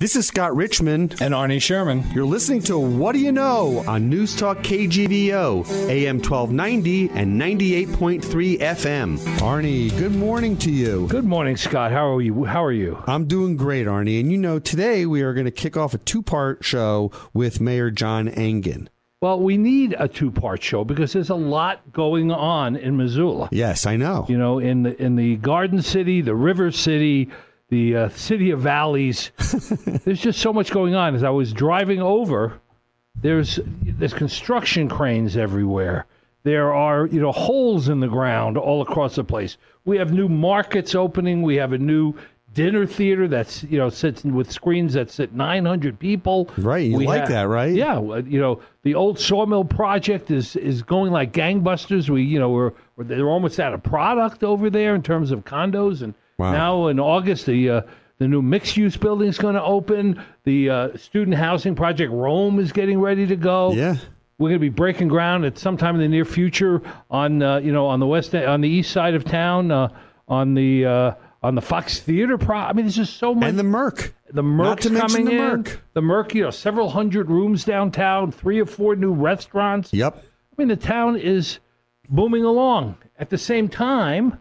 This is Scott Richmond. And Arnie Sherman. You're listening to What Do You Know on News Talk KGVO, AM 1290 and 98.3 FM. Arnie, good morning to you. Good morning, Scott. How are you? How are you? I'm doing great, Arnie. And you know, today we are going to kick off a two part show with Mayor John Engen. Well, we need a two-part show because there's a lot going on in Missoula. Yes, I know. You know, in the in the Garden City, the River City, the uh, City of Valleys. there's just so much going on. As I was driving over, there's there's construction cranes everywhere. There are you know holes in the ground all across the place. We have new markets opening. We have a new dinner theater that's you know sits with screens that sit 900 people. Right, you We like have- that, right? Yeah, you know the old sawmill project is is going like gangbusters. We you know we're, we're they're almost out of product over there in terms of condos, and Wow. now in August the uh, the new mixed use building is going to open. The uh, student housing project Rome is getting ready to go. Yeah. We're going to be breaking ground at sometime in the near future on uh, you know on the west on the east side of town uh, on the uh, on the Fox Theater. Pro- I mean, there's just so much. And the Merc. The to coming the in. The Merc, you know, several hundred rooms downtown, three or four new restaurants. Yep. I mean, the town is booming along. At the same time,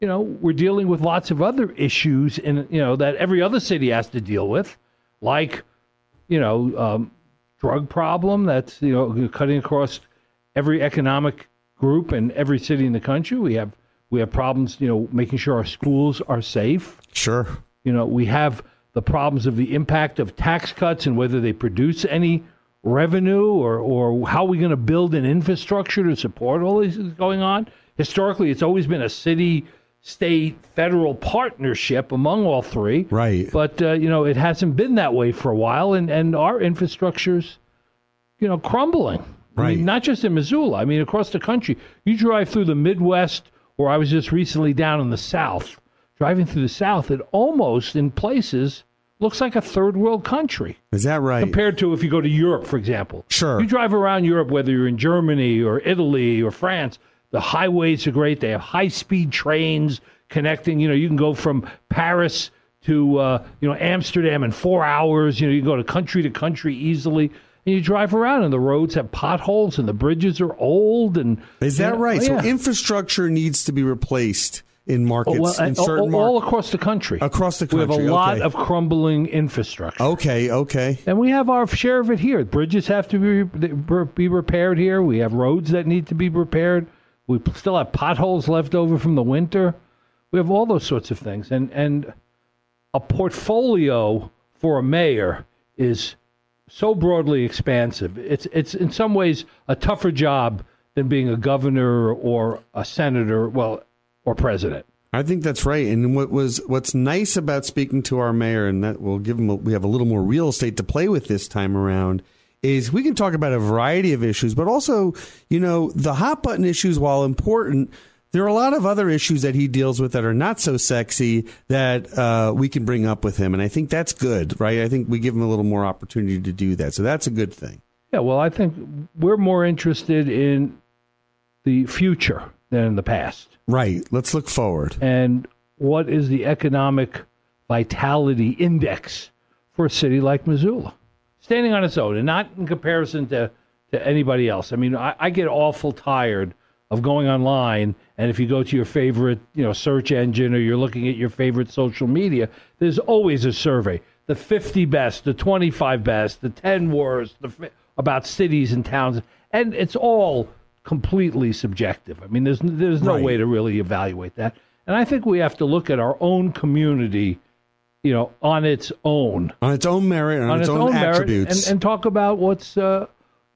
you know, we're dealing with lots of other issues, in you know, that every other city has to deal with, like, you know, um, drug problem that's you know cutting across every economic group and every city in the country. We have we have problems, you know, making sure our schools are safe. Sure. You know, we have the problems of the impact of tax cuts and whether they produce any revenue or, or how are we going to build an infrastructure to support all this is going on. Historically, it's always been a city, state, federal partnership among all three. Right. But, uh, you know, it hasn't been that way for a while, and, and our infrastructure's, you know, crumbling. I Right. mean, not just in Missoula. I mean, across the country. You drive through the Midwest, or I was just recently down in the South. Driving through the South, it almost, in places, looks like a third world country Is that right? compared to if you go to Europe, for example. Sure. You drive around Europe, whether you're in Germany or Italy or France, the highways are great. They have high speed trains connecting. You know, you can go from Paris to uh, you know Amsterdam in four hours. You know, you can go to country to country easily. And you drive around, and the roads have potholes, and the bridges are old. And Is that you know, right? yeah. So infrastructure needs to be replaced in markets, well, in certain all, all markets. across the country. Across the country, we have a lot okay. of crumbling infrastructure. Okay, okay. And we have our share of it here. Bridges have to be be repaired here. We have roads that need to be repaired. We still have potholes left over from the winter. We have all those sorts of things. And and a portfolio for a mayor is so broadly expansive. It's it's in some ways a tougher job than being a governor or a senator, well, or president. I think that's right. And what was what's nice about speaking to our mayor, and that we'll give him, a, we have a little more real estate to play with this time around, is we can talk about a variety of issues, but also, you know, the hot button issues, while important, there are a lot of other issues that he deals with that are not so sexy that uh, we can bring up with him, and I think that's good, right? I think we give him a little more opportunity to do that, so that's a good thing. Yeah, well, I think we're more interested in the future than in the past. Right. Let's look forward. and what is the economic vitality index for a city like Missoula, standing on its own and not in comparison to, to anybody else. I mean, I, I get awful tired of going online and if you go to your favorite you know search engine or you're looking at your favorite social media, there's always a survey. The 50 best, the 25 best, the 10 worst, the about cities and towns, and it's all completely subjective. I mean, there's there's no Right. way to really evaluate that. And I think we have to look at our own community, you know, on its own, On its own merit and on, on its, own, merit, attributes. and, and talk about what's, uh,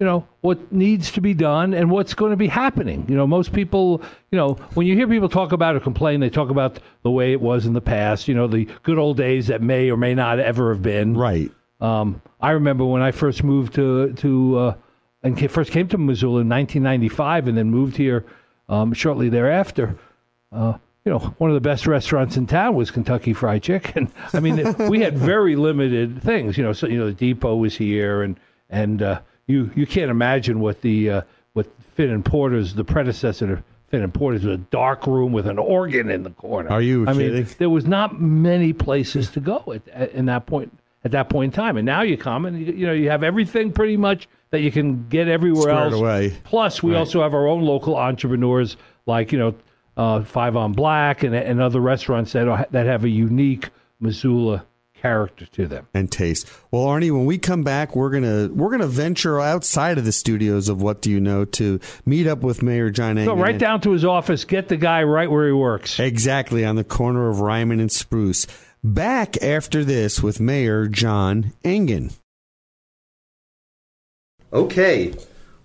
you know what needs to be done and what's going to be happening. You know, most people, you know, when you hear people talk about or complain, they talk about the way it was in the past. You know, the good old days that may or may not ever have been. Right. Um, I remember when I first moved to to uh, and first came to Missoula in 1995, and then moved here um, shortly thereafter. Uh, you know, one of the best restaurants in town was Kentucky Fried Chicken. I mean, we had very limited things. You know, so you know the Depot was here, and and uh, you you can't imagine what the uh, what Finn and Porter's the predecessor to Finn and Porter's was a dark room with an organ in the corner. Are you I kidding? mean, there was not many places to go at, at in that point at that point in time, and now you come and you, you know you have everything pretty much that you can get everywhere Squared else. away. Plus, we Right. also have our own local entrepreneurs like you know uh, Five on Black and and other restaurants that are, that have a unique Missoula character to them. and taste. Well, Arnie, when we come back, we're gonna we're gonna venture outside of the studios of What Do You Know to meet up with Mayor John Go Engen. right down to his office, get the guy right where he works. Exactly on the corner of Ryman and Spruce. Back after this with Mayor John Engen. Okay,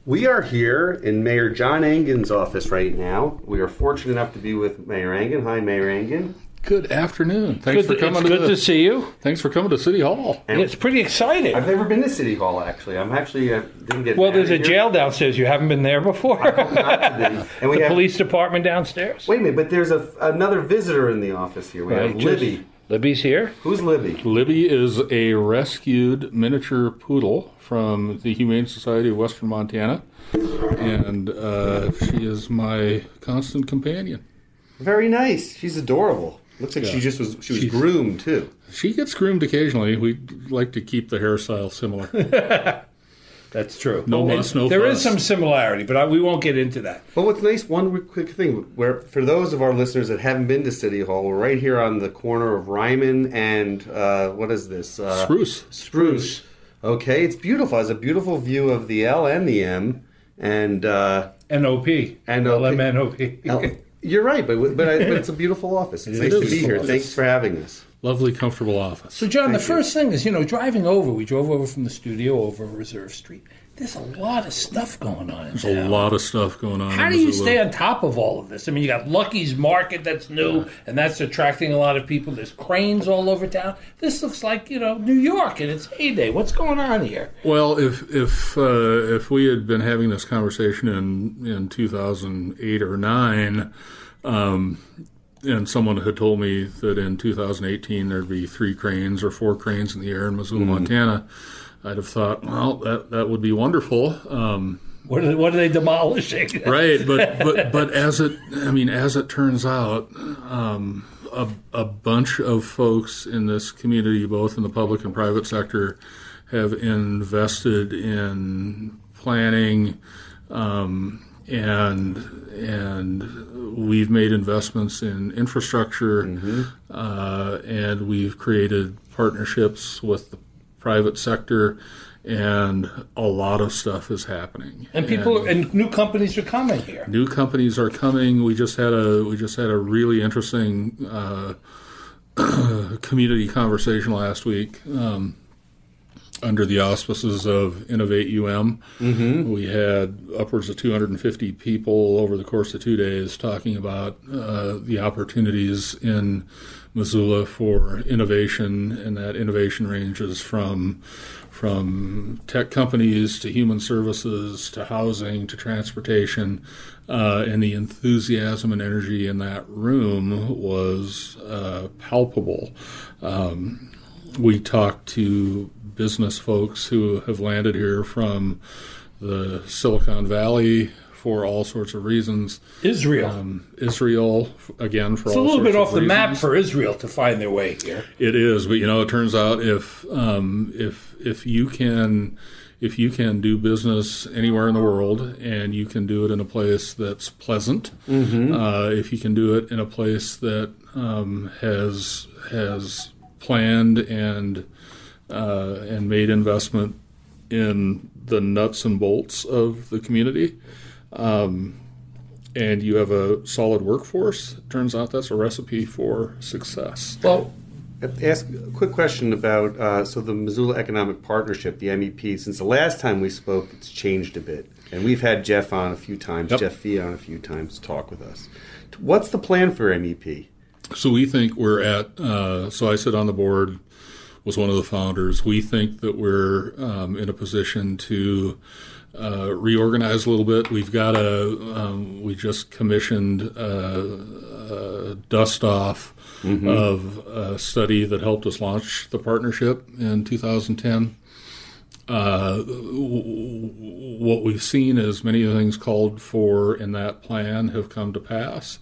we are here in Mayor John Engen's office right now. We are fortunate enough to be with Mayor Engen. Hi, Mayor Engen. Good afternoon. Thanks Good for coming it's to good the, to see you. Thanks for coming to City Hall. And- it's pretty exciting. I've never been to City Hall actually. I'm actually uh, didn't get. Well, there's a here. jail downstairs. You haven't been there before. Not to be. And we the have police department downstairs. Wait a minute, but there's a another visitor in the office here. We have Right, just- Libby. Libby's here. Who's Libby? Libby is a rescued miniature poodle from the Humane Society of Western Montana, and uh, she is my constant companion. Very nice. She's adorable. Looks like she just was. She was She's- groomed too. She gets groomed occasionally. We like to keep the hairstyle similar. That's true. No muss, no There is fuss. some similarity, but I, we won't get into that. Well, what's nice, one quick thing, where for those of our listeners that haven't been to City Hall, we're right here on the corner of Ryman and uh, what is this? Uh, Spruce. Spruce. Okay, it's beautiful. It has a beautiful view of the L and the M, and uh, NOP. NOP. LMNOP. L- you're right, but but, I, but it's a beautiful office. It's nice to be here. office. Thanks for having us. Lovely, comfortable office. So, John, the you. first thing is, you know, driving over, we drove over from the studio over Reserve Street. There's a lot of stuff going on in There's a lot of stuff going on. How in do you Missoula. stay on top of all of this? I mean, you got Lucky's Market that's new, and that's attracting a lot of people. There's cranes all over town. This looks like, you know, New York in its heyday. What's going on here? Well, if if uh, if we had been having this conversation in in 2008 or nine, um, and someone had told me that in 2018 there'd be three cranes or four cranes in the air in Missoula, Montana, I'd have thought, well, that that would be wonderful. Um, What are, what are they demolishing? right but but but as it i mean as it turns out um, a, a bunch of folks in this community both in the public and private sector have invested in planning um, and and we've made investments in infrastructure uh, and we've created partnerships with the private sector and a lot of stuff is happening And people and new companies are coming here. new companies are coming. We just had a we just had a really interesting uh, community conversation last week um, under the auspices of Innovate UM. Mm-hmm. We had upwards of 250 people over the course of two days talking about uh, the opportunities in Missoula for innovation, and that innovation ranges from from tech companies to human services to housing to transportation, uh, and the enthusiasm and energy in that room was uh, palpable. Um, we talked to business folks who have landed here from the Silicon Valley for all sorts of reasons. Israel. Um, Israel, again, for it's a little bit off the map for Israel to find their way here. It is, but you know, it turns out if um, if if you can if you can do business anywhere in the world and you can do it in a place that's pleasant, uh, if you can do it in a place that um, has has planned and uh, and made investment in the nuts and bolts of the community. Um, and you have a solid workforce, it turns out that's a recipe for success. Well, ask a quick question about uh, so the Missoula Economic Partnership, the MEP. Since the last time we spoke, it's changed a bit, and we've had Jeff on a few times, Yep. Jeff Fee on a few times to talk with us. What's the plan for MEP? So we think we're at. Uh, so I sit on the board, was one of the founders. We think that we're um, in a position to uh, reorganize a little bit. We've got a. Um, we just commissioned a, a dust off of a study that helped us launch the partnership in 2010. Uh, w- what we've seen is many of the things called for in that plan have come to pass.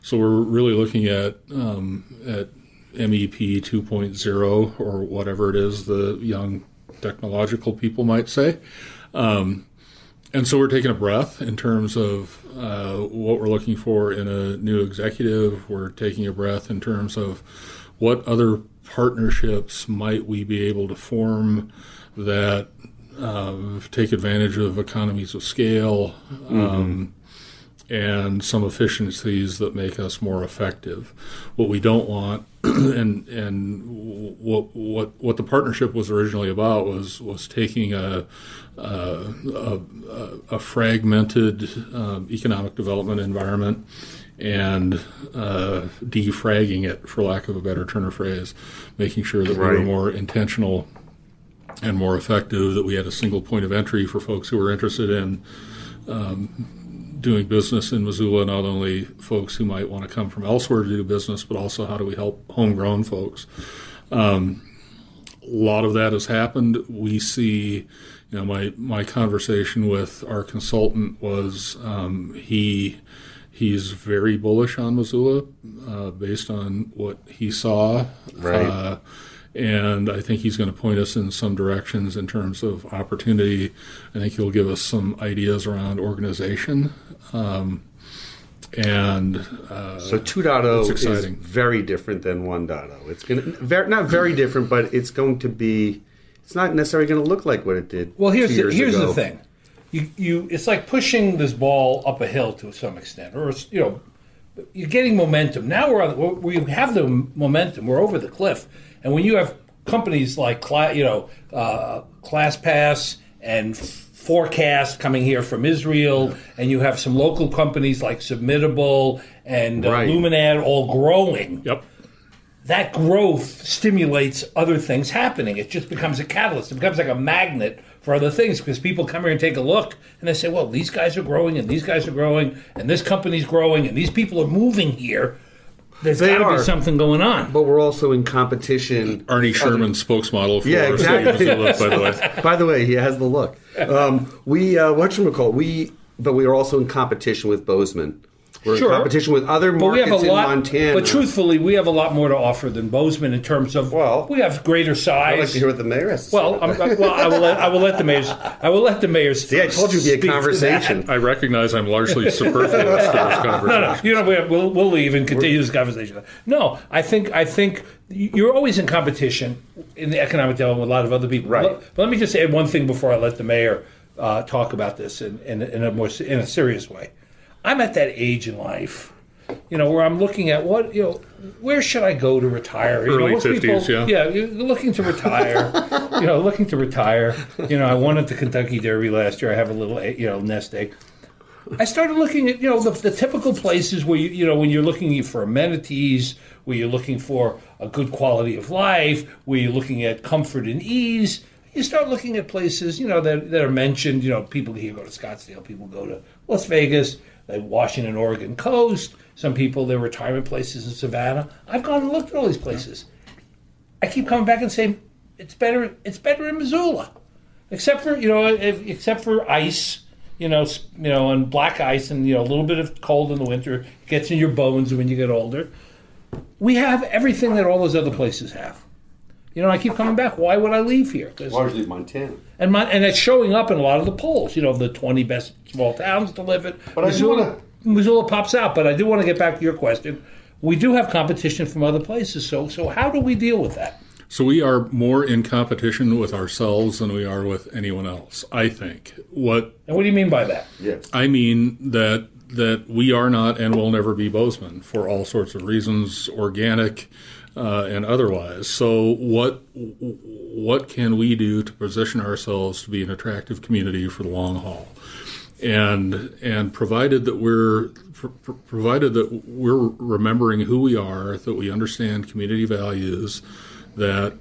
So we're really looking at um, at MEP 2.0 or whatever it is the young technological people might say. Um, and so we're taking a breath in terms of uh, what we're looking for in a new executive. We're taking a breath in terms of what other partnerships might we be able to form that uh, take advantage of economies of scale um, and some efficiencies that make us more effective. What we don't want, and and what what what the partnership was originally about was was taking a a, a, a fragmented um, economic development environment and uh, defragging it, for lack of a better turn of phrase, making sure that we were more intentional and more effective, that we had a single point of entry for folks who were interested in um, doing business in Missoula, not only folks who might want to come from elsewhere to do business, but also how do we help homegrown folks. Um, a lot of that has happened. We see, you know, my my conversation with our consultant was um, he he's very bullish on Missoula uh, based on what he saw. Right. Uh, and I think he's going to point us in some directions in terms of opportunity. I think he'll give us some ideas around organization. Um, and uh, So 2.0 It's is exciting. very different than 1.0. It's going to very not very different, but it's going to be. It's not necessarily going to look like what it did. Well, here's two the, here's ago. the thing. You you it's like pushing this ball up a hill to some extent, or it's, you know, you're getting momentum. Now we're on. We have the momentum. We're over the cliff, and when you have companies like Cla- you know uh, ClassPass and Forecast coming here from Israel, and you have some local companies like Submittable and uh, Right. LumenAd all growing yep. that growth stimulates other things happening. It just becomes a catalyst. It becomes like a magnet for other things because people come here and take a look and they say, well, these guys are growing and these guys are growing and this company's growing and these people are moving here. There's They got to are. be something going on. But we're also in competition. Arnie Sherman, spokesmodel for Yeah, exactly. state by the way. By the way, he has the look. Um, we uh, what you call we, but we are also in competition with Bozeman. We're Sure. in competition with other But we markets have a lot. in Montana. But truthfully, we have a lot more to offer than Bozeman in terms of Well, we have greater size. I'd like to hear what the mayor has to say. well, about I'm, that. well, I will let I will let the mayors. I will let the mayors. See, I told you it'd be a conversation. I recognize I'm largely superfluous to this conversation. No, no, you know, we- we'll we'll leave and continue this conversation. No, I think I think you're always in competition in the economic development with a lot of other people. Right. But, but let me just add one thing before I let the mayor uh, talk about this in, in, in a more in a serious way. I'm at that age in life, you know, where I'm looking at what you know, where should I go to retire? You Early 50s, yeah. yeah, looking to retire. you know, looking to retire. You know, I won at the Kentucky Derby last year. I have a little, eh, you know, nest egg. I started looking at you know the, the typical places where you you know when you're looking for amenities, where you're looking for a good quality of life, where you're looking at comfort and ease. You start looking at places you know that, that are mentioned. You know, people here go to Scottsdale, people go to Las Vegas, Washington, Oregon coast. Some people their retirement places in Savannah. I've gone and looked at all these places. I keep coming back and saying it's better. It's better in Missoula, except for you know, if, except for ice. You know, you know, and black ice, and you know, a little bit of cold in the winter gets in your bones when you get older. We have everything that all those other places have. You know, I keep coming back. Why would I leave here? 'Cause- largely Montana. and my, and it's showing up in a lot of the polls. You know, the twenty best small towns to live in. But I do Missoula, wanna- Missoula pops out. But I do want to get back to your question. We do have competition from other places. So so how do we deal with that? So we are more in competition with ourselves than we are with anyone else. I think. What And what do you mean by that? Yes. I mean that that we are not and will never be Bozeman for all sorts of reasons. Organic, uh, and otherwise. So what what can we do to position ourselves to be an attractive community for the long haul? And and provided that we're pr- provided that we're remembering who we are, that we understand community values, that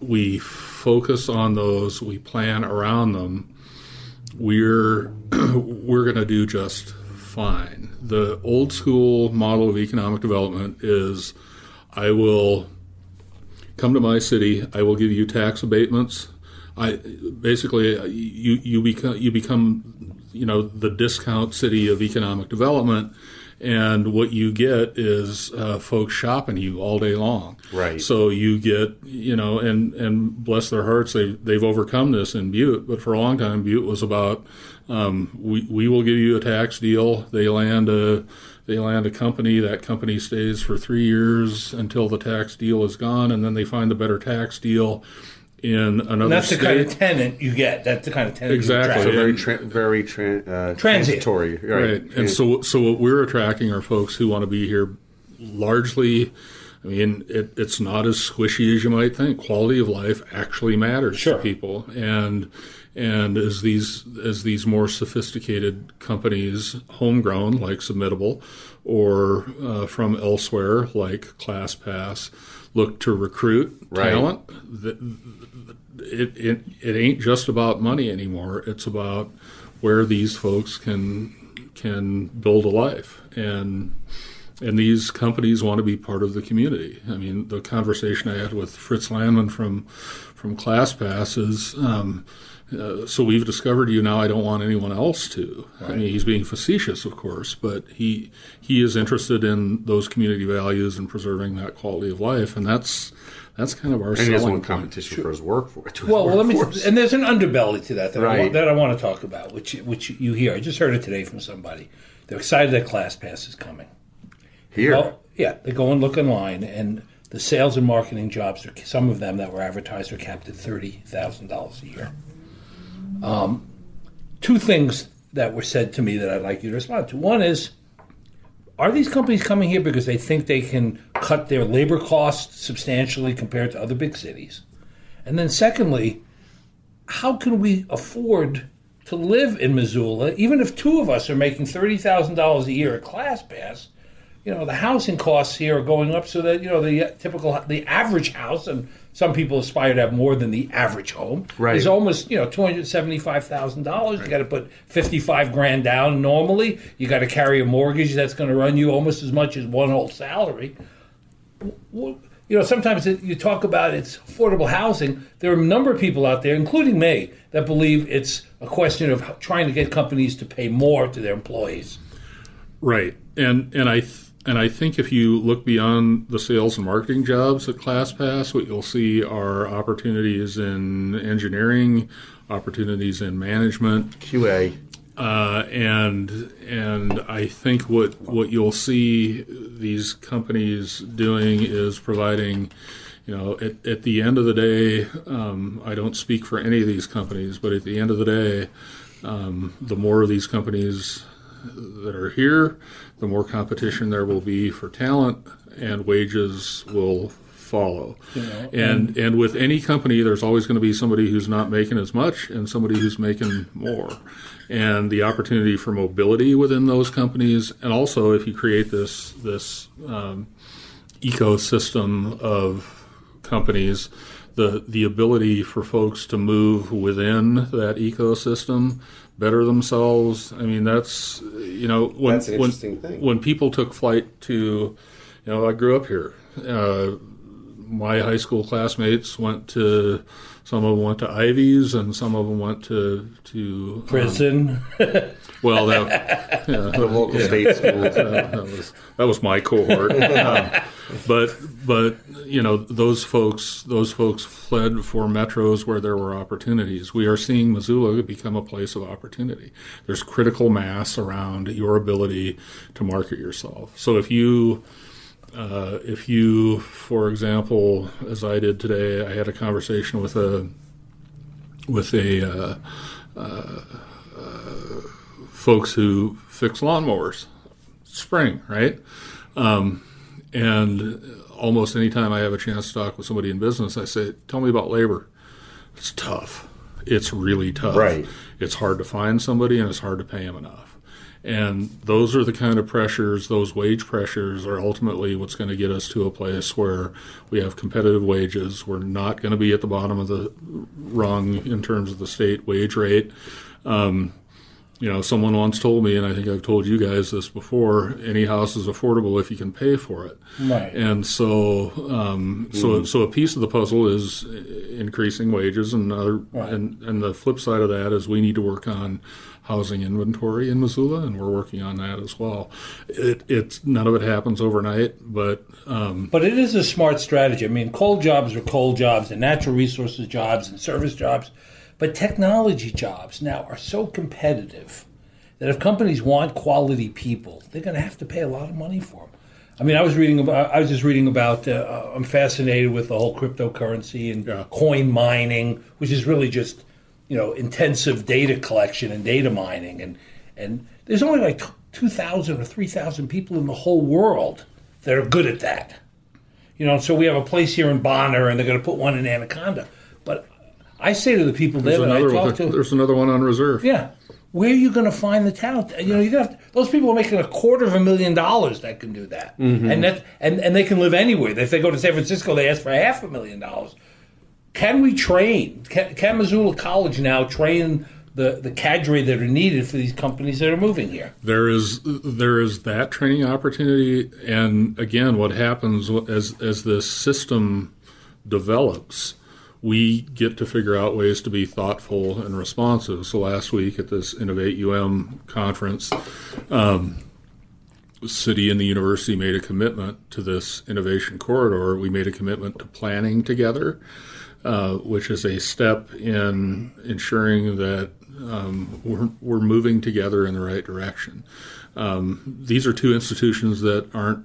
we focus on those, we plan around them, we're we're going to do just fine. The old school model of economic development is I will come to my city, I will give you tax abatements. I basically you you become you become you know the discount city of economic development and what you get is uh, folks shopping you all day long. Right. So you get, you know, and and bless their hearts, they they've overcome this in Butte. But for a long time, Butte was about um, we we will give you a tax deal. They land a they land a company. That company stays for three years until the tax deal is gone, and then they find a better tax deal in another And that's state. the kind of tenant you get. That's the kind of tenant you Exactly. So very tra- very tra- uh, Transient. transitory, right and so so what we're attracting are folks who want to be here largely i mean it, it's not as squishy as you might think quality of life actually matters Sure. to people and and as these as these more sophisticated companies homegrown like submittable or uh, from elsewhere like classpass look to recruit Right. talent it, it it ain't just about money anymore. It's about where these folks can can build a life and and these companies want to be part of the community. I mean, the conversation I had with Fritz Lanman from from ClassPass is. Um, uh, so we've discovered you now. I don't want anyone else to. I mean, he's being facetious, of course, but he he is interested in those community values and preserving that quality of life, and that's that's kind of our and he doesn't selling want point. competition for his workforce. to his Well, well, let me. And there's an underbelly to that that, I, Right. want, that I want to talk about, which which you hear. I just heard it today from somebody. They're excited that ClassPass is coming. here. Well, yeah, they go and look online, and the sales and marketing jobs are some of them that were advertised are capped at thirty thousand dollars a year. Um, two things that were said to me that I'd like you to respond to. One is, are these companies coming here because they think they can cut their labor costs substantially compared to other big cities? And then, secondly, how can we afford to live in Missoula, even if two of us are making thirty thousand dollars a year at ClassPass? You know, the housing costs here are going up, so that you know the typical, the average house, and some people aspire to have more than the average home, Right. is almost you know two hundred seventy-five thousand dollars. You got to put fifty-five grand down normally. You got to carry a mortgage that's going to run you almost as much as one whole salary you know, sometimes it, you talk about it's affordable housing. There are a number of people out there, including me, that believe it's a question of trying to get companies to pay more to their employees. Right, and and I th- and I think if you look beyond the sales and marketing jobs at ClassPass, what you'll see are opportunities in engineering, opportunities in management, QA. uh, and and I think what what you'll see these companies doing is providing. You know, at, at the end of the day, um, I don't speak for any of these companies, but at the end of the day, um, the more of these companies that are here, the more competition there will be for talent, and wages will follow. and and with any company, there's always going to be somebody who's not making as much and somebody who's making more. And the opportunity for mobility within those companies, and also if you create this this um, ecosystem of companies, the the ability for folks to move within that ecosystem, better themselves. I mean, that's you know when That's an when, thing. when people took flight to, you know, I grew up here. Uh, my high school classmates went to some of them went to Ivy's and some of them went to to um, Prison. well, that, yeah, The local state school. that, that was that was my cohort. Um, but but you know those folks those folks fled for metros where there were opportunities. We are seeing Missoula become a place of opportunity. There's critical mass around your ability to market yourself. So if you uh, if you, for example, as I did today, I had a conversation with a with a uh, uh, folks who fix lawnmowers, spring, right? Um, and almost anytime I have a chance to talk with somebody in business, I say, "Tell me about labor." It's tough. It's really tough. Right. It's hard to find somebody, and it's hard to pay them enough. And those are the kind of pressures, those wage pressures are ultimately what's going to get us to a place where we have competitive wages. We're not going to be at the bottom of the rung in terms of the state wage rate. Um, you know, someone once told me, and I think I've told you guys this before: any house is affordable if you can pay for it. Right. And so, um, so, so a piece of the puzzle is increasing wages, and other, Right. and and the flip side of that is we need to work on housing inventory in Missoula, and we're working on that as well. It, it's none of it happens overnight, but um, But it is a smart strategy. I mean, coal jobs are coal jobs, and natural resources jobs, and service jobs. But technology jobs now are so competitive that if companies want quality people, they're going to have to pay a lot of money for them. I mean, I was reading about. I was just reading about. Uh, I'm fascinated with the whole cryptocurrency and Yeah. coin mining, which is really just you know intensive data collection and data mining, and and there's only like two thousand or three thousand people in the whole world that are good at that. You know, so we have a place here in Bonner, and they're going to put one in Anaconda. But I say to the people there there's that I another talk one, to, there's another one on reserve. yeah, where are you going to find the talent? You know, you have those people are making a quarter of a million dollars that can do that, mm-hmm. and that and and they can live anywhere. If they go to San Francisco, they ask for half a million dollars. Can we train? Can, can Missoula College now train the the cadre that are needed for these companies that are moving here? there is there is that training opportunity and again what happens as as this system develops we get to figure out ways to be thoughtful and responsive so last week at this innovate um conference um, city and the university made a commitment to this innovation corridor we made a commitment to planning together uh, which is a step in ensuring that um, we're, we're moving together in the right direction. Um, these are two institutions that aren't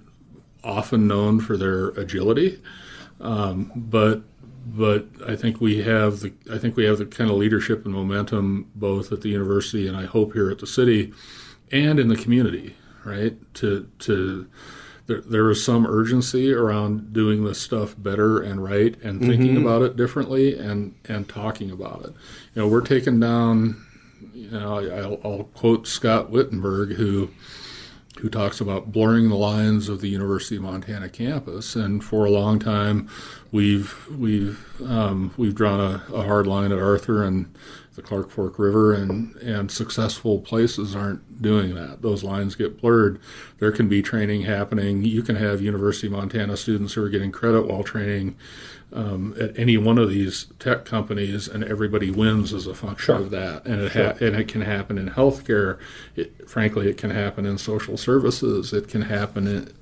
often known for their agility, um, but but I think we have the I think we have the kind of leadership and momentum both at the university and I hope here at the city and in the community, right? To to there, there is some urgency around doing this stuff better and right and thinking about it differently and and talking about it. You know, we're taking down. You know, I- I'll, I'll quote Scott Whittenburg, who who talks about blurring the lines of the University of Montana campus. And for a long time, we've we've um, we've drawn a, a hard line at Arthur and the Clark Fork River, and and successful places aren't doing that. Those lines get blurred. There can be training happening. You can have University of Montana students who are getting credit while training. Um, at any one of these tech companies, and everybody wins as a function of that. And it ha- and it can happen in healthcare. It, frankly, it can happen in social services. It can happen in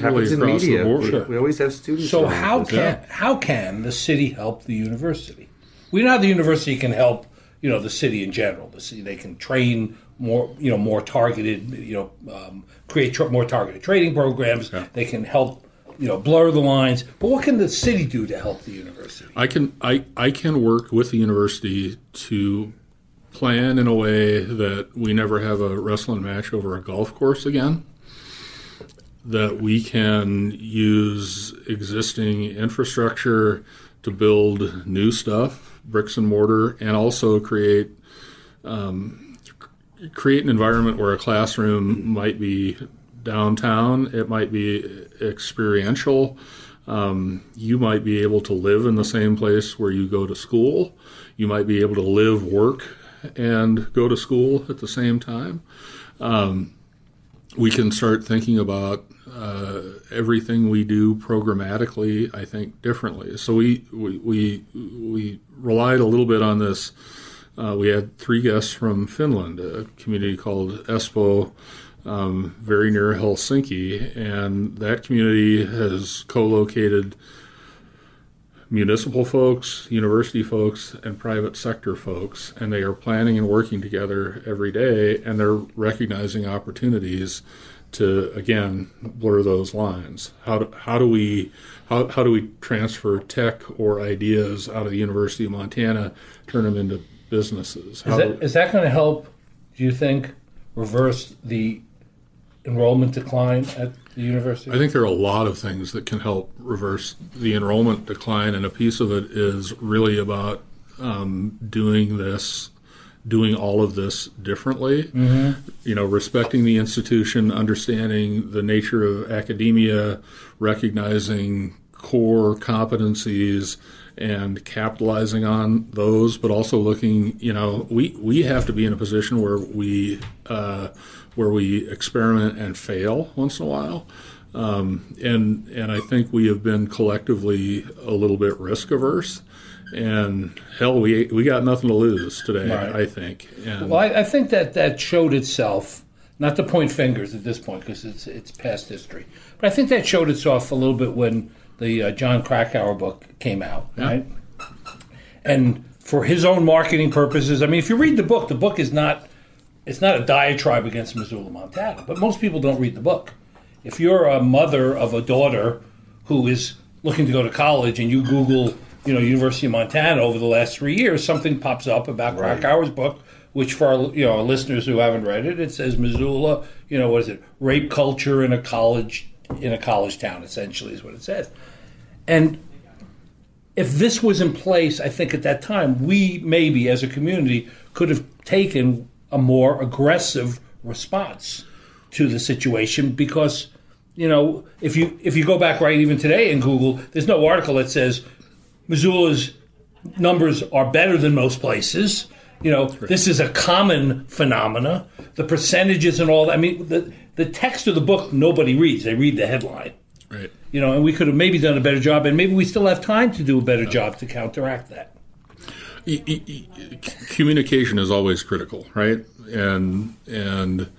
really Happens in across media. the board. We, we always have students. So how us. can how can the city help the university? We know how the university can help, you know, the city in general. The city they can train more, you know, more targeted, you know, um, create tr- more targeted training programs. They can help, you know, blur the lines. But what can the city do to help the university? I can I, I can work with the university to plan in a way that we never have a wrestling match over a golf course again. That we can use existing infrastructure to build new stuff, bricks and mortar, and also create um, create an environment where a classroom might be downtown, it might be experiential. Um, you might be able to live in the same place where you go to school. You might be able to live, work, and go to school at the same time. Um, we can start thinking about uh, everything we do programmatically. I think differently. So we we we, we relied a little bit on this. Uh, we had three guests from Finland, a community called Espoo, um, very near Helsinki, and that community has co-located municipal folks, university folks, and private sector folks, and they are planning and working together every day, and they're recognizing opportunities to again blur those lines. How do, how do we how, how do we transfer tech or ideas out of the University of Montana, turn them into businesses? How Is do- that, is that going to help? Do you think reverse the enrollment decline at the university? I think there are a lot of things that can help reverse the enrollment decline, and a piece of it is really about um, doing this, doing all of this differently. Mm-hmm. You know, respecting the institution, understanding the nature of academia, recognizing core competencies and capitalizing on those, but also looking, you know, we, we have to be in a position where we uh, where we experiment and fail once in a while. Um, and and I think we have been collectively a little bit risk averse. And hell, we we got nothing to lose today. Right. I think. And well, I, I, think that that showed itself. Not to point fingers at this point because it's it's past history, but I think that showed itself a little bit when the uh, Jon Krakauer book came out, yeah. right? And for his own marketing purposes, I mean, if you read the book, the book is not it's not a diatribe against Missoula, Montana, but most people don't read the book. If you're a mother of a daughter who is looking to go to college and you Google, you know, University of Montana over the last three years, something pops up about right. Krakauer's book, which for our, you know our listeners who haven't read it, it says Missoula, you know, what is it, rape culture in a college in a college town, essentially is what it says. And if this was in place, I think at that time we maybe as a community could have taken a more aggressive response to the situation because you know if you if you go back right even today in Google, there's no article that says Missoula's numbers are better than most places. You know, right. this is a common phenomena. The percentages and all that. I mean, the the text of the book nobody reads; they read the headline. Right. You know, and we could have maybe done a better job, and maybe we still have time to do a better job to counteract that. Communication is always critical, right? and and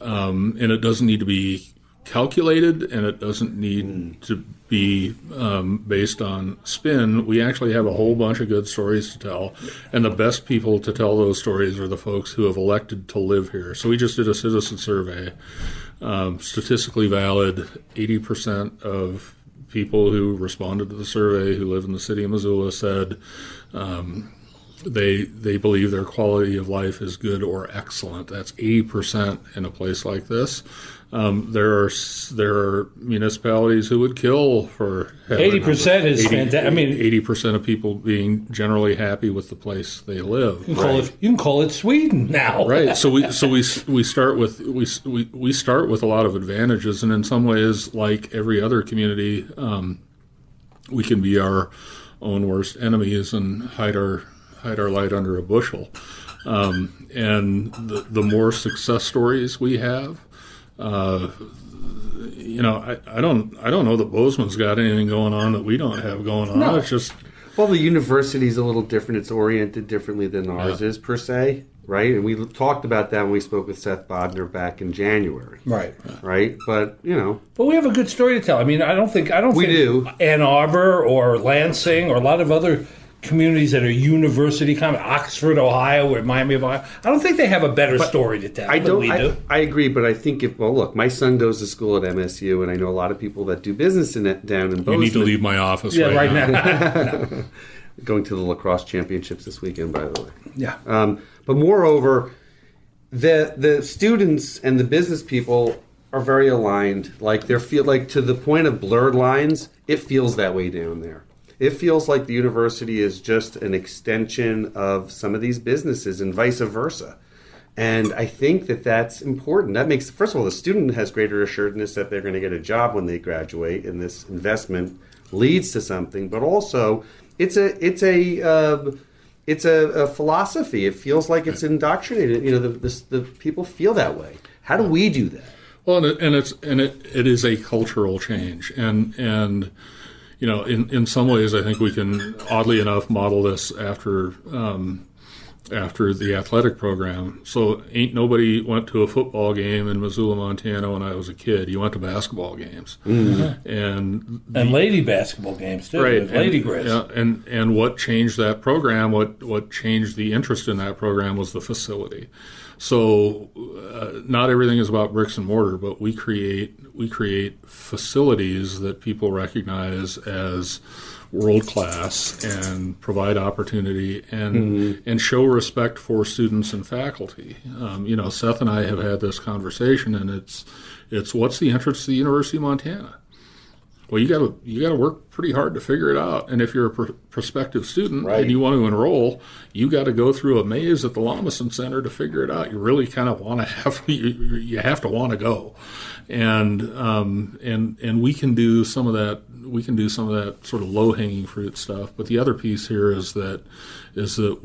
um, and it doesn't need to be calculated, and it doesn't need mm. to be um, based on spin. We actually have a whole bunch of good stories to tell, and the best people to tell those stories are the folks who have elected to live here. So we just did a citizen survey, um, statistically valid. Eighty percent of people who responded to the survey who live in the city of Missoula said um, they they believe their quality of life is good or excellent. That's eighty percent in a place like this. Um, there are there are municipalities who would kill for eighty percent is fantastic. I mean, eighty percent of people being generally happy with the place they live. You can, right. call, it, you can call it Sweden now, right? So we so we we start with we, we we start with a lot of advantages, and in some ways, like every other community, um, we can be our own worst enemies and hide our hide our light under a bushel. Um, and the, the more success stories we have, uh, you know, I, I don't I don't know that Bozeman's got anything going on that we don't have going on. No. It's just well, the university's a little different. It's oriented differently than ours yeah. is per se, right? And we talked about that when we spoke with Seth Bodnar back in January, right? Right, but you know, but we have a good story to tell. I mean, I don't think I don't we think do Ann Arbor or Lansing or a lot of other communities that are university kind of Oxford, Ohio, or Miami of Ohio. I don't think they have a better but story to tell. I don't. I, do. I, agree, but I think if well, look, my son goes to school at MSU, and I know a lot of people that do business in it down in Bozeman. You need to leave my office. Yeah, right, right now. now. Going to the lacrosse championships this weekend, by the way. Yeah. Um, but moreover, the the students and the business people are very aligned. Like they're feel like to the point of blurred lines, it feels that way down there it feels like the university is just an extension of some of these businesses and vice versa. And I think that that's important. That makes, first of all, the student has greater assuredness that they're going to get a job when they graduate, and this investment leads to something. But also, it's a it's a uh, it's a, a, philosophy. It feels like it's indoctrinated. You know, the, the, the people feel that way. How do we do that? Well, and, it, and it's and it, it is a cultural change, and and you know, in, in some ways, I think we can, oddly enough, model this after um, after the athletic program. So, ain't nobody went to a football game in Missoula, Montana when I was a kid. You went to basketball games, mm-hmm. and the, and lady basketball games too, right? Lady Grizz. Yeah, and and what changed that program? What what changed the interest in that program was the facility. So, uh, not everything is about bricks and mortar, but we create we create facilities that people recognize as world class and provide opportunity and and show respect for students and faculty. Um, you know, Seth and I have had this conversation, and it's it's what's the entrance to the University of Montana. Well, you got to you got to work pretty hard to figure it out. And if you're a pr- prospective student Right. and you want to enroll, you got to go through a maze at the Lommasson Center to figure it out. You really kind of want to have you, you have to want to go, and um, and and we can do some of that. We can do some of that sort of low hanging fruit stuff. But the other piece here is that is that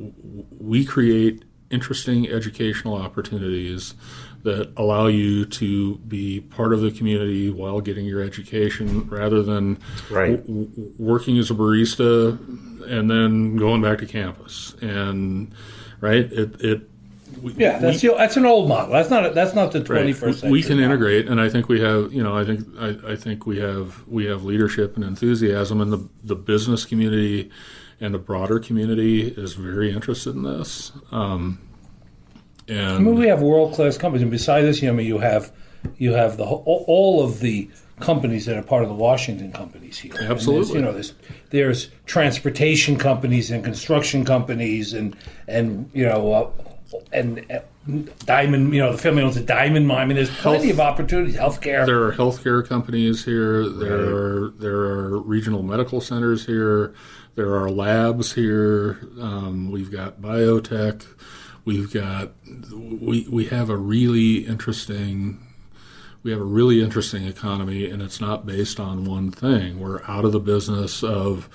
we create interesting educational opportunities that allow you to be part of the community while getting your education rather than Right. w- w- working as a barista and then going back to campus and right it, it we, Yeah, that's the, that's an old model. That's not that's not the Right. twenty first century. We can model. integrate, and I think we have. You know, I think I, I think we have we have leadership and enthusiasm, and the the business community and the broader community is very interested in this. Um, and I mean, we have world class companies, and besides this, you know, I mean, you have you have the whole, all of the companies that are part of the Washington companies here. Absolutely. you know, there's there's transportation companies and construction companies, and and you know, uh, and. Uh, Diamond, you know, the family owns a diamond mine. I mean, there's plenty of opportunities. Healthcare. there are healthcare companies here. There are there are regional medical centers here. There are labs here. Um, we've got biotech. We've got we we have a really interesting we have a really interesting economy, and it's not based on one thing. We're out of the business of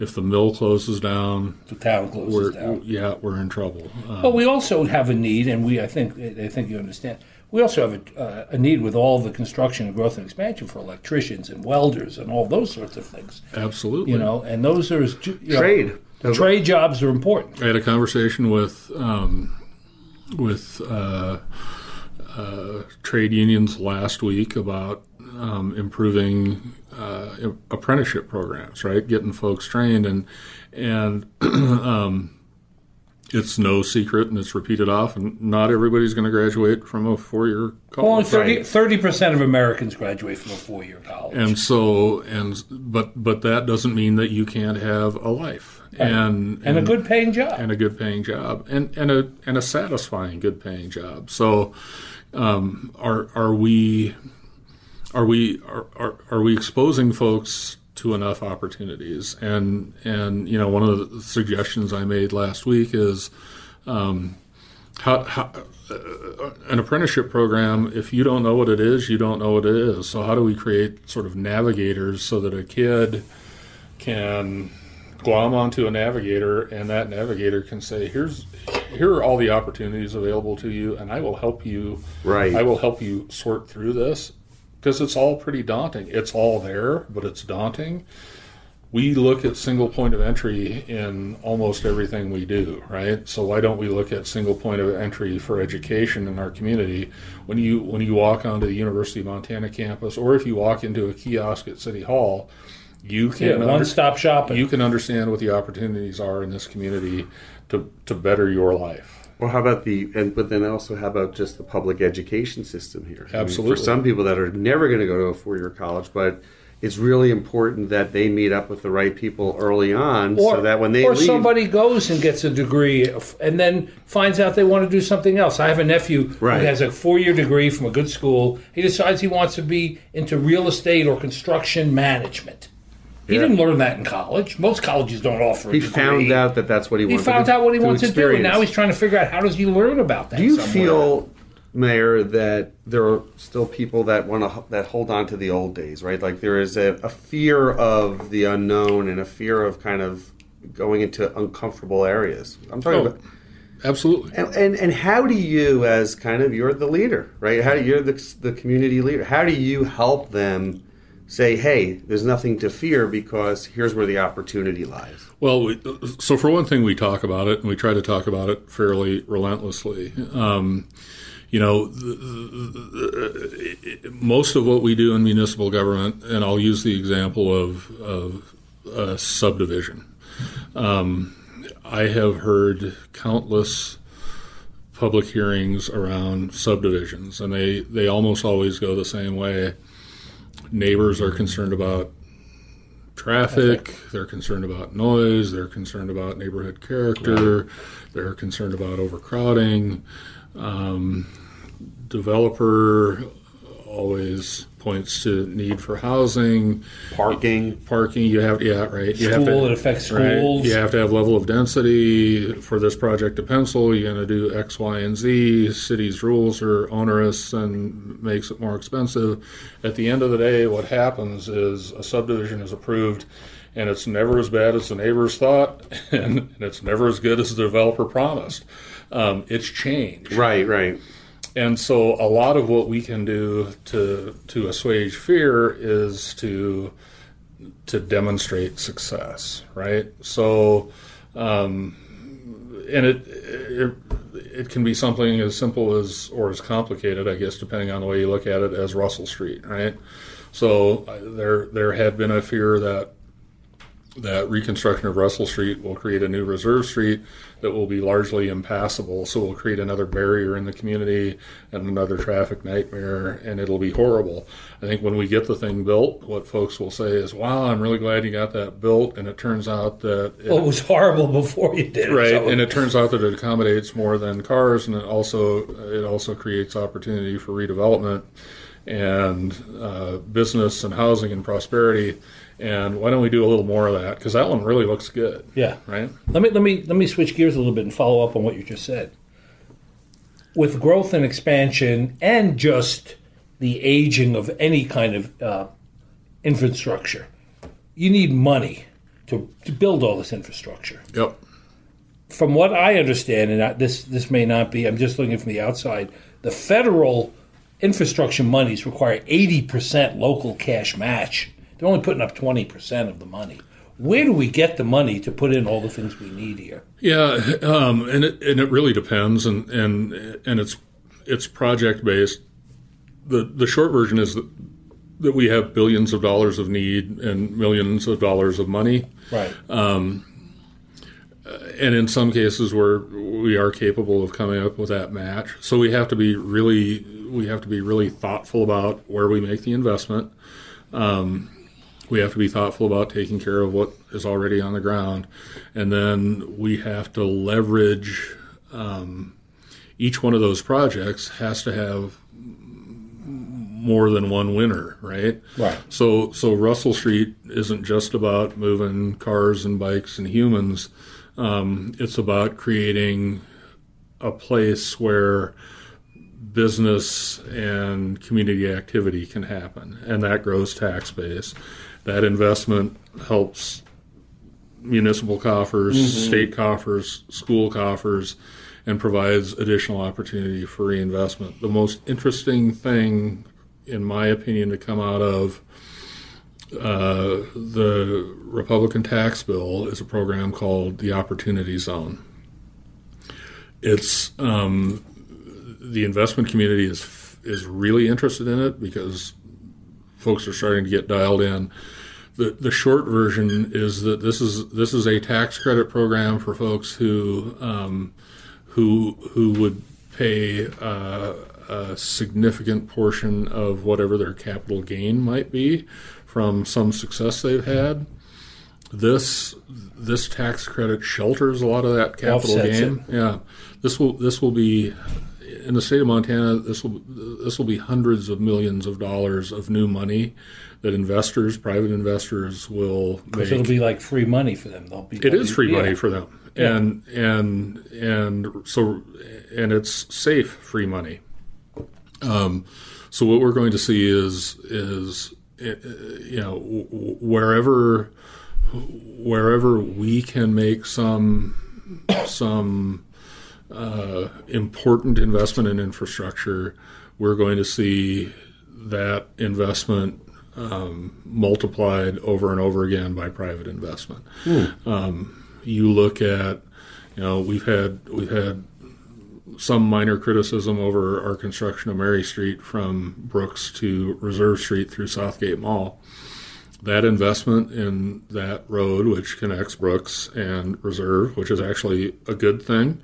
if the mill closes down, the town closes we're down. yeah we're in trouble. Uh, But we also have a need, and we I think I think you understand. We also have a, uh, a need with all the construction and growth and expansion for electricians and welders and all those sorts of things. absolutely, You know, and those are you know, Trade. Trade jobs are important. I had a conversation with um, with uh, uh, trade unions last week about um, improving uh, apprenticeship programs, right? Getting folks trained, and and um, it's no secret, and it's repeated often. Not everybody's going to graduate from a four-year college. Only college. 30 percent of Americans graduate from a four-year college. and so and but but that doesn't mean that you can't have a life and and a good paying job. and a good paying job and and a and a satisfying good paying job so um, are are we are we are, are, are we exposing folks to enough opportunities and and you know one of the suggestions I made last week is um, how, how uh, an apprenticeship program if you don't know what it is you don't know what it is so how do we create sort of navigators so that a kid can glom onto a navigator and that navigator can say here's here are all the opportunities available to you and i will help you Right. i will help you sort through this because it's all pretty daunting it's all there but it's daunting we look at single point of entry in almost everything we do, right? So why don't we look at single point of entry for education in our community? When you when you walk onto the University of Montana campus, or if you walk into a kiosk at City Hall, you yeah, can under- one-stop shopping. you can understand what the opportunities are in this community to to better your life. Well, how about the and but then also how about just the public education system here? I mean, Absolutely. for some people that are never going to go to a four-year college, but it's really important that they meet up with the right people early on, so that when they or leave, somebody goes and gets a degree and then finds out they want to do something else. I have a nephew Right. who has a four-year degree from a good school. He decides he wants to be into real estate or construction management. He Yeah. didn't learn that in college. Most colleges don't offer. A he found out that that's what he He wanted. found to, out what he wants to do, and now he's trying to figure out how does he learn about that. Do you somewhere. feel, Mayor, that there are still people that want to that hold on to the old days, right? Like there is a, a fear of the unknown and a fear of kind of going into uncomfortable areas. I'm talking Oh, about. absolutely. And, and and how do you, as kind of you're the leader, right? How do you're the the community leader? How do you help them say, "Hey, there's nothing to fear because here's where the opportunity lies." Well, we, so for one thing, we talk about it, and we try to talk about it fairly relentlessly. Um, you know, the, the, the, most of what we do in municipal government, and I'll use the example of, of a subdivision. Um, I have heard countless public hearings around subdivisions, and they, they almost always go the same way. Neighbors are concerned about traffic. They're concerned about noise. They're concerned about neighborhood character. They're concerned about overcrowding. Um, developer always points to need for housing, Parking. parking. You have, yeah, right. You have School, to, it affects right, schools. You have to have level of density for this project to pencil. You're going to do X, Y, and Z. City's rules are onerous and makes it more expensive. At the end of the day, what happens is a subdivision is approved. And it's never as bad as the neighbors thought, and, and it's never as good as the developer promised. Um, it's changed. Right, right. And so a lot of what we can do to to assuage fear is to to demonstrate success, right? So um, and it, it it can be something as simple as or as complicated, I guess, depending on the way you look at it, as Russell Street, right? So uh, there there had been a fear that that reconstruction of Russell Street will create a new reserve street that will be largely impassable. So we'll create another barrier in the community and another traffic nightmare, and it'll be horrible. I think when we get the thing built, what folks will say is, "Wow, I'm really glad you got that built." And it turns out that it, Well, it was horrible before you did it. right, so- and it turns out that it accommodates more than cars, and it also it also creates opportunity for redevelopment and uh, business and housing and prosperity. And why don't we do a little more of that? Because that one really looks good. yeah. Right. Let me let me let me switch gears a little bit and follow up on what you just said. With growth and expansion, and just the aging of any kind of uh, infrastructure, you need money to, to build all this infrastructure. Yep. From what I understand, and I, this this may not be, I'm just looking from the outside. The federal infrastructure monies require 80% local cash match. They're only putting up 20% of the money. Where do we get the money to put in all the things we need here? Yeah, um, and it and it really depends, and and and it's it's project based. the The short version is that, that we have billions of dollars of need and millions of dollars of money, Right. Um, and in some cases where we are capable of coming up with that match. So we have to be really we have to be really thoughtful about where we make the investment. Um, we have to be thoughtful about taking care of what is already on the ground, and then we have to leverage. Um, each one of those projects has to have more than one winner, right? Right. So so Russell Street isn't just about moving cars and bikes and humans. Um, it's about creating a place where business and community activity can happen, and that grows tax base. That investment helps municipal coffers, state coffers, school coffers, and provides additional opportunity for reinvestment. The most interesting thing, in my opinion, to come out of uh, the Republican tax bill is a program called the Opportunity Zone. It's um, the investment community is is really interested in it because folks are starting to get dialed in. The, the short version is that this is this is a tax credit program for folks who um, who who would pay uh, a significant portion of whatever their capital gain might be from some success they've had. This this tax credit shelters a lot of that capital Offsets gain. Yeah, this will this will be in the state of Montana. This will this will be hundreds of millions of dollars of new money that investors, private investors, will make. It'll be like free money for them. They'll be. It is free yeah. money for them, and and and so and it's safe free money. Um, so what we're going to see is is uh, you know wherever wherever we can make some some uh, important investment in infrastructure, we're going to see that investment um, multiplied over and over again by private investment. Um, you look at, you know, we've had we've had some minor criticism over our construction of Mary Street from Brooks to Reserve Street through Southgate Mall. That investment in that road, which connects Brooks and Reserve, which is actually a good thing,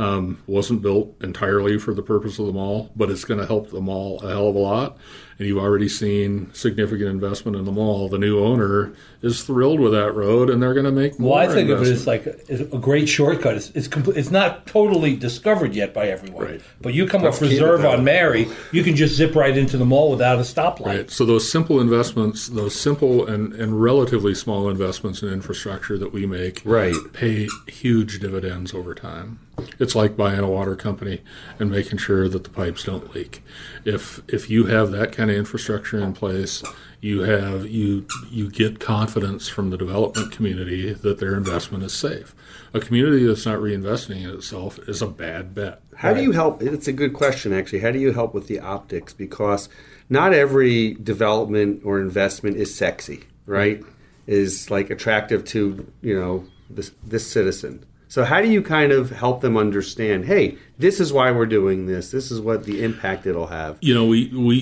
Um, wasn't built entirely for the purpose of the mall, but it's going to help the mall a hell of a lot. And you've already seen significant investment in the mall. The new owner is thrilled with that road, and they're going to make more. Well, I think of it as like a, a great shortcut. It's it's, complete, it's not totally discovered yet by everyone. Right. But you come Let's off Reserve on. Mary, you can just zip right into the mall without a stoplight. Right. So those simple investments, those simple and, and relatively small investments in infrastructure that we make, Right. pay huge dividends over time. It's like buying a water company and making sure that the pipes don't leak. If if you have that kind of infrastructure in place, you have you you get confidence from the development community that their investment is safe. A community that's not reinvesting in itself is a bad bet. How do you help? It's a good question, actually. How do you help with the optics? Because not every development or investment is sexy, right? Is like attractive to you know this this citizen. So how do you kind of help them understand? Hey, this is why we're doing this. This is what the impact it'll have. You know, we we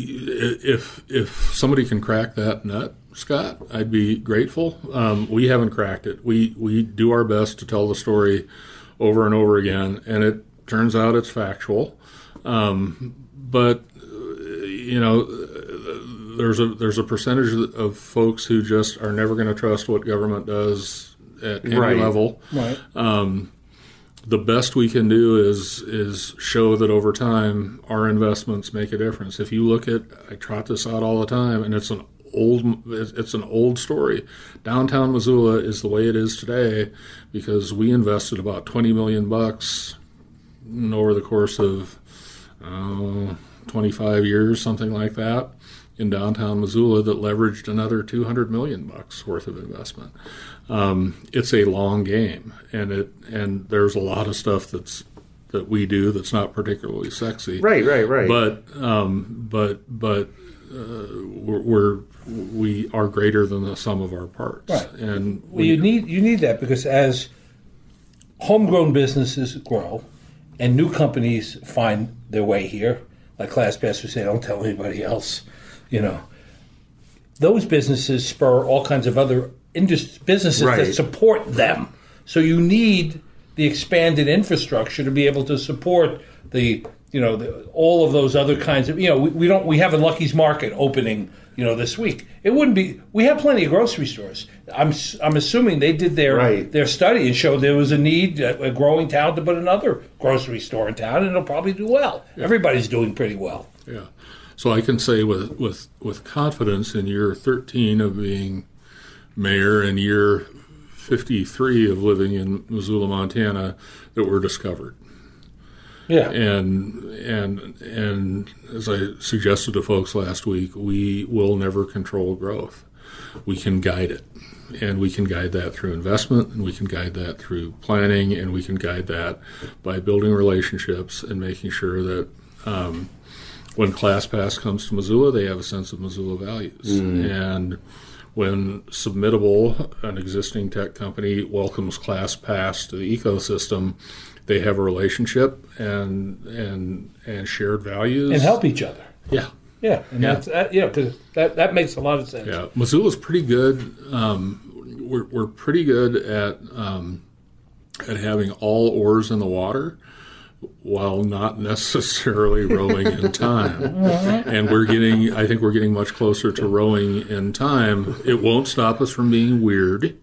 if if somebody can crack that nut, Scott, I'd be grateful. Um, we haven't cracked it. We we do our best to tell the story over and over again, and it turns out it's factual. Um, but uh, you know, there's a there's a percentage of folks who just are never going to trust what government does at any Right. level Right. The best we can do is is show that over time our investments make a difference. If you look at, I trot this out all the time, and it's an old it's an old story. Downtown Missoula is the way it is today because we invested about twenty million bucks over the course of uh, 25 years, something like that, in downtown Missoula that leveraged another 200 million bucks worth of investment. Um, it's a long game, and it and there's a lot of stuff that's that we do that's not particularly sexy. Right, right, right. But um, but but uh, we're, we're we are greater than the sum of our parts, Right. and Well, you need you need that because as homegrown businesses grow and new companies find their way here, like ClassPass who say, "Don't tell anybody else," you know, those businesses spur all kinds of other indus- businesses Right. that support them. So you need the expanded infrastructure to be able to support the you know the, all of those other kinds of you know we, we don't we have a Lucky's Market opening you know this week. It wouldn't be we have plenty of grocery stores. I'm s- I'm assuming they did their Right. their study and showed there was a need uh, a growing town to put another grocery store in town and it'll probably do well. Everybody's doing pretty well. Yeah. So I can say with, with, with confidence in year 13 of being mayor and year 53 of living in Missoula, Montana, that we're discovered. Yeah. And and and as I suggested to folks last week, we will never control growth. We can guide it. And we can guide that through investment, and we can guide that through planning, and we can guide that by building relationships and making sure that um, when ClassPass comes to Missoula, they have a sense of Missoula values. And when Submittable, an existing tech company, welcomes ClassPass to the ecosystem, they have a relationship and and and shared values and help each other. Yeah, Yeah, and Yeah. that's that, yeah, because that, that makes a lot of sense. yeah. Missoula's pretty good. Um, we're we're pretty good at um, at having all oars in the water. While not necessarily rowing in time, and we're getting, I think we're getting much closer to rowing in time. It won't stop us from being weird,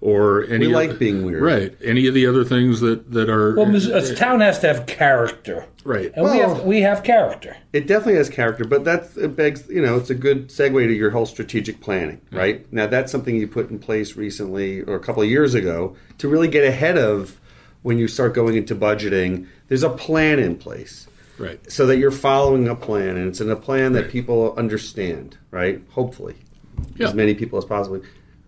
or any. We of- like being weird. right? Any of the other things that that are Well, Mis- a town has to have character, right. and we have we have character. It definitely has character, but that's it begs you know it's a good segue to your whole strategic planning, right? Now that's something you put in place recently or a couple of years ago to really get ahead of when you start going into budgeting. There's a plan in place Right. so that you're following a plan, and it's in a plan that people understand, right? Hopefully, Yeah. as many people as possible.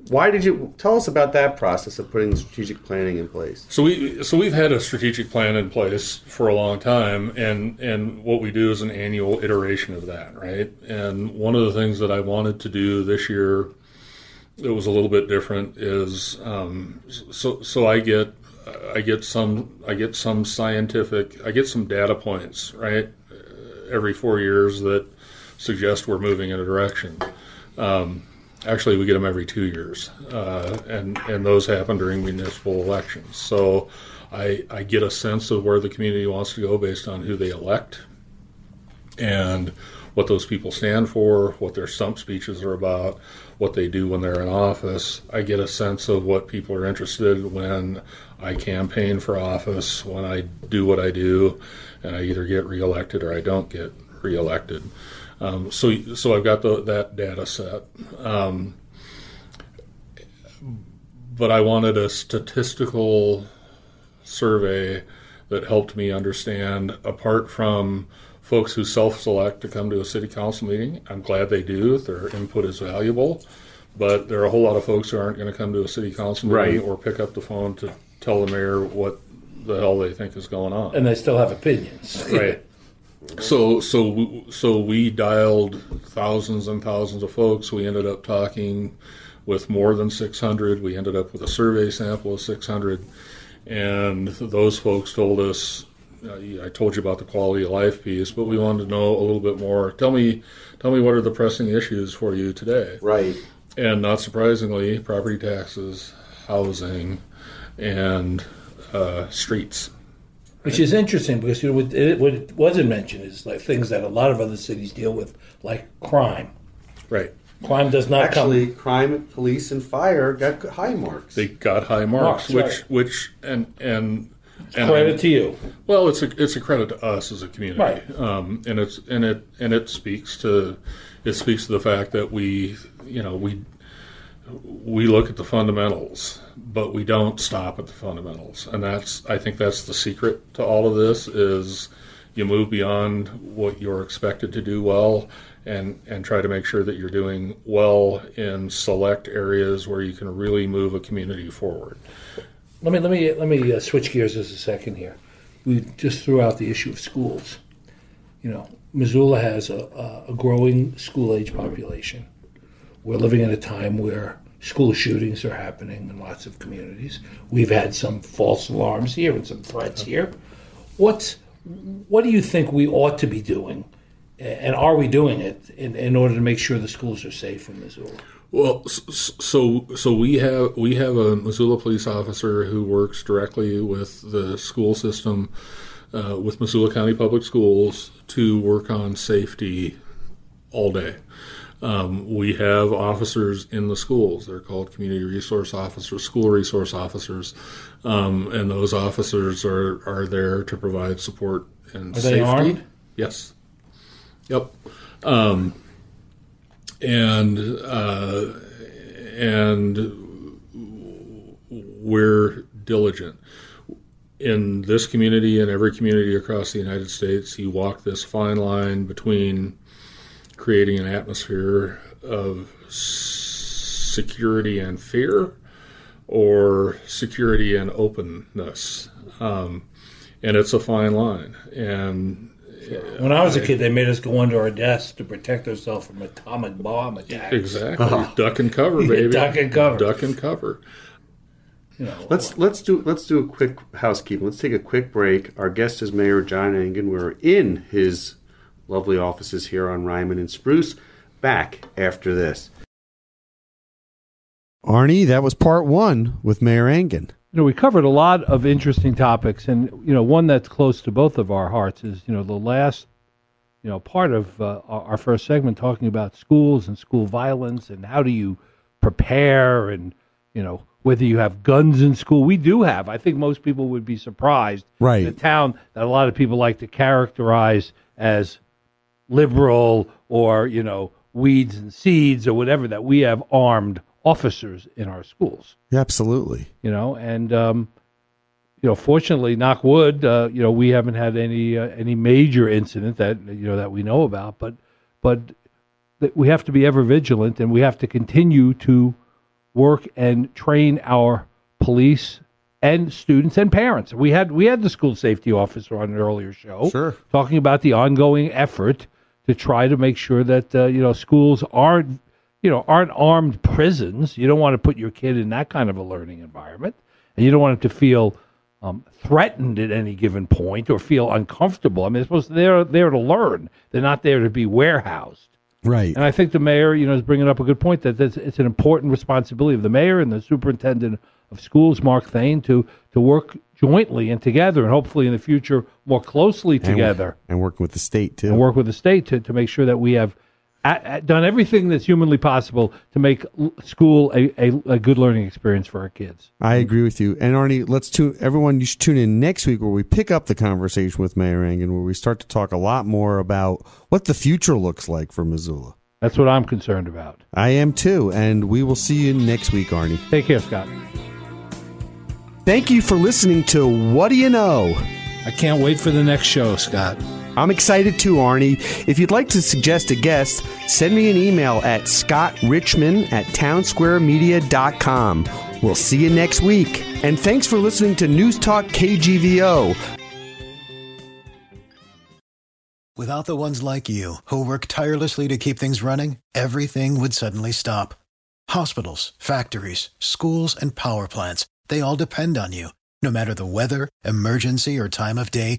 Why did you tell us about that process of putting strategic planning in place? So we so we've had a strategic plan in place for a long time, and and what we do is an annual iteration of that, right? And one of the things that I wanted to do this year that was a little bit different is um, so so I get I get some I get some scientific I get some data points right every four years that suggest we're moving in a direction. Um, actually, we get them every two years, uh, and and those happen during municipal elections. So I, I get a sense of where the community wants to go based on who they elect and what those people stand for, what their stump speeches are about, what they do when they're in office. I get a sense of what people are interested when I campaign for office, when I do what I do, and I either get reelected or I don't get reelected. Um, so, so I've got the, that data set. Um, but I wanted a statistical survey that helped me understand, apart from folks who self-select to come to a city council meeting. I'm glad they do; their input is valuable. But there are a whole lot of folks who aren't going to come to a city council meeting Right. or pick up the phone to tell the mayor what the hell they think is going on. And they still have opinions. Right. So so so we dialed thousands and thousands of folks. We ended up talking with more than 600. We ended up with a survey sample of 600, and those folks told us. Uh, I told you about the quality of life piece, but we wanted to know a little bit more. Tell me, tell me what are the pressing issues for you today? Right. And not surprisingly, property taxes, housing, and uh, streets. Which is interesting because you know, what, it, what it wasn't mentioned is like things that a lot of other cities deal with, like crime. Right. Crime does not Actually, come. crime, police, and fire got high marks. They got high marks, Marks, which right. which and and and Credit to you. Well, it's a it's a credit to us as a community, Right. Um, and it's and it and it speaks to it speaks to the fact that we you know we we look at the fundamentals, but we don't stop at the fundamentals, and that's I think that's the secret to all of this is you move beyond what you're expected to do well. And, and try to make sure that you're doing well in select areas where you can really move a community forward. Let me let me let me uh, switch gears just a second here. We just threw out the issue of schools. You know, Missoula has a, a- a growing school age population. We're living in a time where school shootings are happening in lots of communities. We've had some false alarms here and some threats here. What's what do you think we ought to be doing, and are we doing it in, in order to make sure the schools are safe in Missoula? Well, so so we have we have a Missoula police officer who works directly with the school system, uh, with Missoula County Public Schools to work on safety all day. Um, we have officers in the schools. They're called community resource officers, school resource officers, um, and those officers are are there to provide support and Are safety. they armed? Yes. Yep. Um, and uh, and we're diligent in this community and every community across the United States. You walk this fine line between creating an atmosphere of security and fear, or security and openness, um, and it's a fine line. And When I was a kid, they made us go under our desks to protect ourselves from atomic bomb attacks. Exactly. Uh-huh. Duck and cover, baby. Duck and cover. Duck and cover. You know, Let's let's do let's do a quick housekeeping. Let's take a quick break. Our guest is Mayor John Engen. We're in his lovely offices here on Ryman and Spruce. Back after this. Arnie, that was part one with Mayor Engen. You know, we covered a lot of interesting topics, and you know, one that's close to both of our hearts is you know the last, you know, part of uh, our first segment talking about schools and school violence and how do you prepare and you know whether you have guns in school. We do have. I think most people would be surprised. Right. A town that a lot of people like to characterize as liberal or you know weeds and seeds or whatever that we have armed officers in our schools Absolutely. you know, and um, you know, fortunately, knock wood, uh, you know, we haven't had any uh, any major incident that you know that we know about, but but we have to be ever vigilant, and we have to continue to work and train our police and students and parents. We had we had the school safety officer on an earlier show, Sure. talking about the ongoing effort to try to make sure that uh, you know schools aren't you know aren't armed prisons. You don't want to put your kid in that kind of a learning environment, and you don't want him to feel um, threatened at any given point or feel uncomfortable. I mean, they're supposed to, they're there to learn. They're not there to be warehoused. Right. And I think the mayor, you know, is bringing up a good point that that's, it's an important responsibility of the mayor and the superintendent of schools, Mark Thane, to to work jointly and together, and hopefully in the future more closely together, and working with the state too. and work with the state to, to make sure that we have a, a- done everything that's humanly possible to make l- school a, a, a good learning experience for our kids. I agree with you. And Arnie, let's tune everyone. You should tune in next week where we pick up the conversation with Mayor Engen, where we start to talk a lot more about what the future looks like for Missoula. That's what I'm concerned about. I am too, and we will see you next week, Arnie. Take care, Scott. Thank you for listening to What Do You Know? I can't wait for the next show, Scott. I'm excited too, Arnie. If you'd like to suggest a guest, send me an email at scottrichman at townsquaremedia.com. We'll see you next week. And thanks for listening to News Talk KGVO. Without the ones like you, who work tirelessly to keep things running, everything would suddenly stop. Hospitals, factories, schools, and power plants, they all depend on you. No matter the weather, emergency, or time of day,